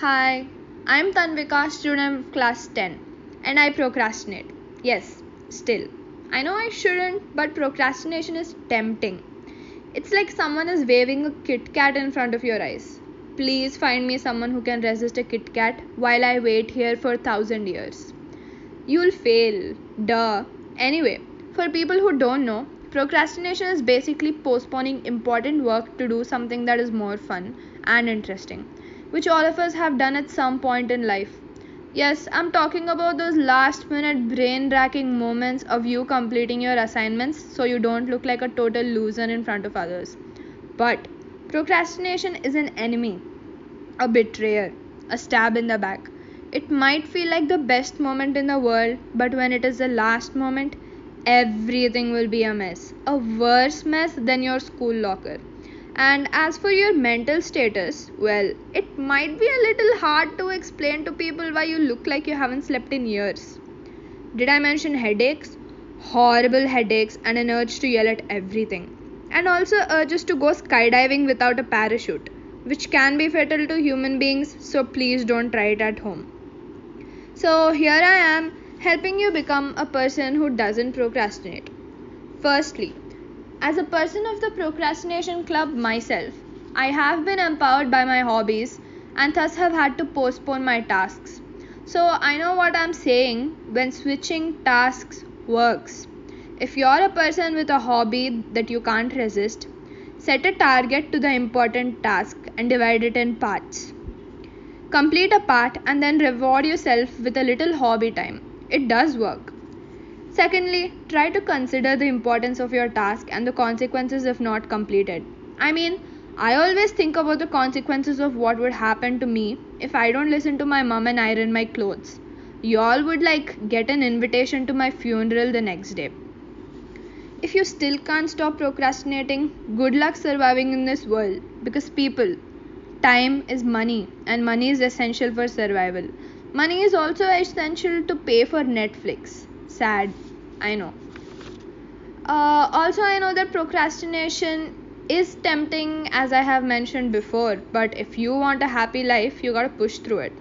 Hi, I'm Tanvika, student of class 10, and I procrastinate. Yes, still. I know I shouldn't, but procrastination is tempting. It's like someone is waving a Kit Kat in front of your eyes. Please find me someone who can resist a Kit Kat while I wait here for a thousand years. You'll fail. Duh. Anyway, for people who don't know, procrastination is basically postponing important work to do something that is more fun and interesting which all of us have done at some point in life. Yes, I'm talking about those last minute brain racking moments of you completing your assignments so you don't look like a total loser in front of others. But procrastination is an enemy, a betrayer, a stab in the back. It might feel like the best moment in the world, but when it is the last moment, everything will be a mess. A worse mess than your school locker. And as for your mental status, well, it might be a little hard to explain to people why you look like you haven't slept in years. Did I mention headaches? Horrible headaches and an urge to yell at everything. And also urges to go skydiving without a parachute, which can be fatal to human beings, so please don't try it at home. So here I am helping you become a person who doesn't procrastinate. Firstly, as a person of the procrastination club myself, I have been empowered by my hobbies and thus have had to postpone my tasks. So I know what I'm saying when switching tasks works. If you're a person with a hobby that you can't resist, set a target to the important task and divide it in parts. Complete a part and then reward yourself with a little hobby time. It does work. Secondly, try to consider the importance of your task and the consequences if not completed. I mean, I always think about the consequences of what would happen to me if I don't listen to my mom and iron my clothes. Y'all would like get an invitation to my funeral the next day. If you still can't stop procrastinating, good luck surviving in this world because people, time is money and money is essential for survival. Money is also essential to pay for Netflix. Sad. I know. Uh, also, I know that procrastination is tempting, as I have mentioned before, but if you want a happy life, you gotta push through it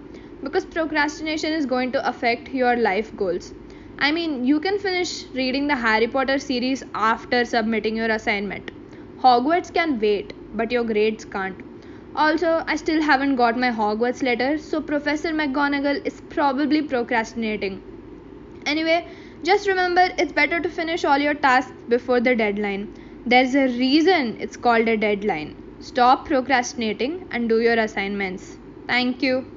because procrastination is going to affect your life goals. I mean, you can finish reading the Harry Potter series after submitting your assignment. Hogwarts can wait, but your grades can't. Also, I still haven't got my Hogwarts letter, so Professor McGonagall is probably procrastinating. Anyway, just remember it's better to finish all your tasks before the deadline. There's a reason it's called a deadline. Stop procrastinating and do your assignments. Thank you.